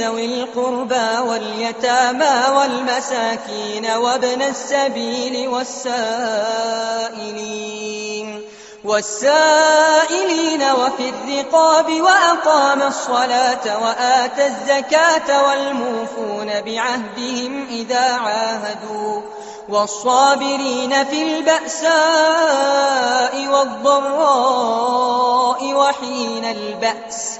ذوي القربى واليتامى والمساكين وابن السبيل والسائلين والسائلين وفي الرقاب وأقام الصلاة وآتى الزكاة والموفون بعهدهم إذا عاهدوا والصابرين في البأساء والضراء وحين البأس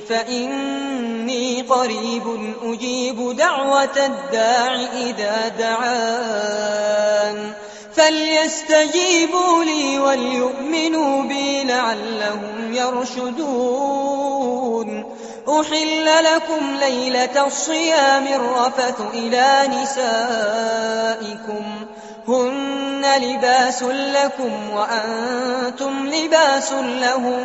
فإني قريب أجيب دعوة الداع إذا دعان. فليستجيبوا لي وليؤمنوا بي لعلهم يرشدون. أحل لكم ليلة الصيام الرفث إلى نسائكم. هن لباس لكم وأنتم لباس لهم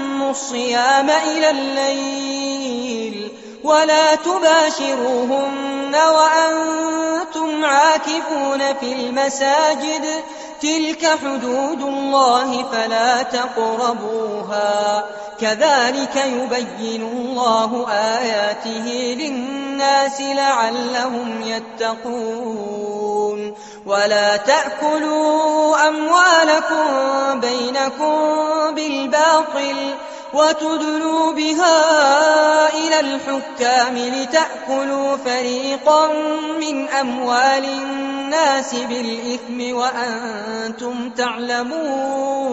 الصيام إلى الليل ولا تباشروهن وأنتم عاكفون في المساجد تلك حدود الله فلا تقربوها كذلك يبين الله آياته للناس لعلهم يتقون ولا تأكلوا أموالكم بينكم بالباطل وتدلوا بها إلى الحكام لتأكلوا فريقا من أموال الناس بالإثم وأنتم تعلمون.